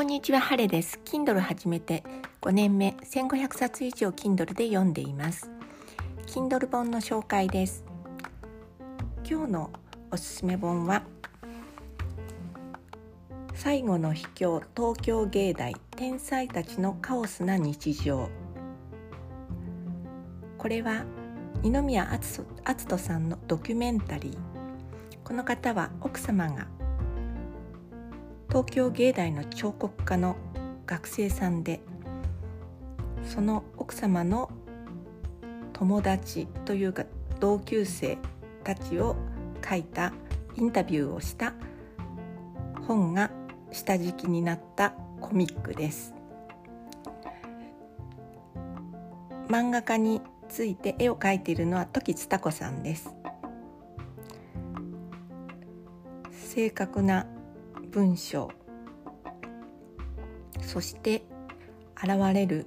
こんにちは、ハレです。Kindle 始めて5年目、1500冊以上 Kindle で読んでいます。Kindle 本の紹介です。今日のおすすめ本は、最後の秘境東京芸大天才たちのカオスな日常。これは二宮篤人さんのドキュメンタリー。この方は奥様が東京芸大の彫刻家の学生さんでその奥様の友達というか同級生たちを書いたインタビューをした本が下敷きになったコミックです。漫画家について絵を描いているのは時津多子さんです。正確な文章。そして現れる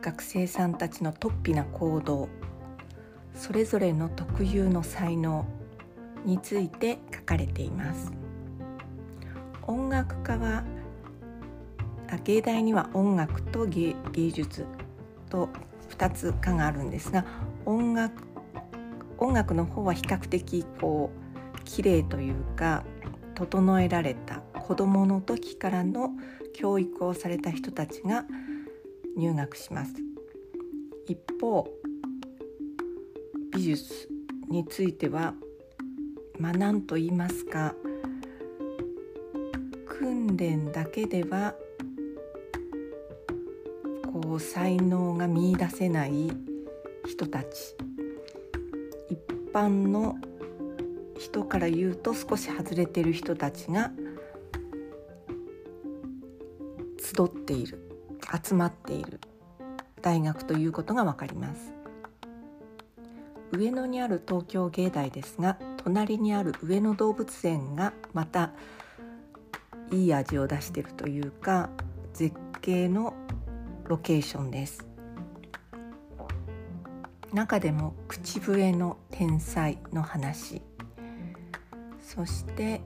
学生さんたちの突飛な行動。それぞれの特有の才能について書かれています。音楽家は芸大には音楽と芸術と2つ科があるんですが音楽音楽の方は比較的こう綺麗というか整えられた子どもの時からの教育をされた人たちが入学します。一方美術についてはまあ何と言いますか訓練だけではこう才能が見いだせない人たち。一般の人から言うと少し外れてる人たちが集っている集まっている大学ということがわかります。上野にある東京芸大ですが隣にある上野動物園がまたいい味を出しているというか絶景のロケーションです。中でも口笛の天才の話。そして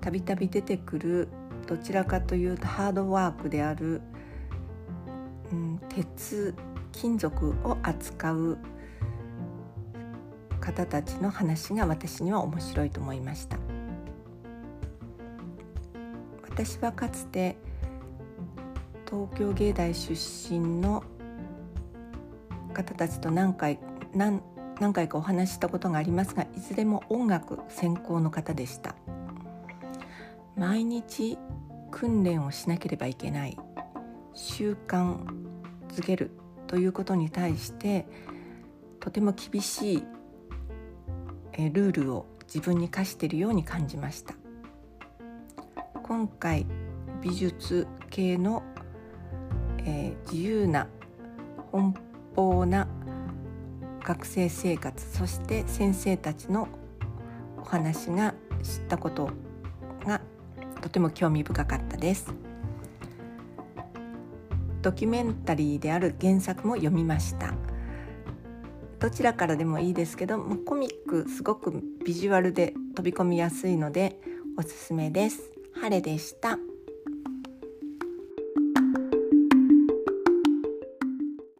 たびたび出てくるどちらかというとハードワークである、うん、鉄金属を扱う方たちの話が私には面白いと思いました。私はかつて東京芸大出身の方たちと何回何何回かお話ししたことがありますがいずれも音楽専攻の方でした。毎日訓練をしなければいけない。習慣づけるということに対してとても厳しいルールを自分に課しているように感じました。今回美術系の、えー、自由な奔放な学生生活そして先生たちのお話が知ったことがとても興味深かったです。ドキュメンタリーである原作も読みました。どちらからでもいいですけどコミックすごくビジュアルで飛び込みやすいのでおすすめです。晴れでした。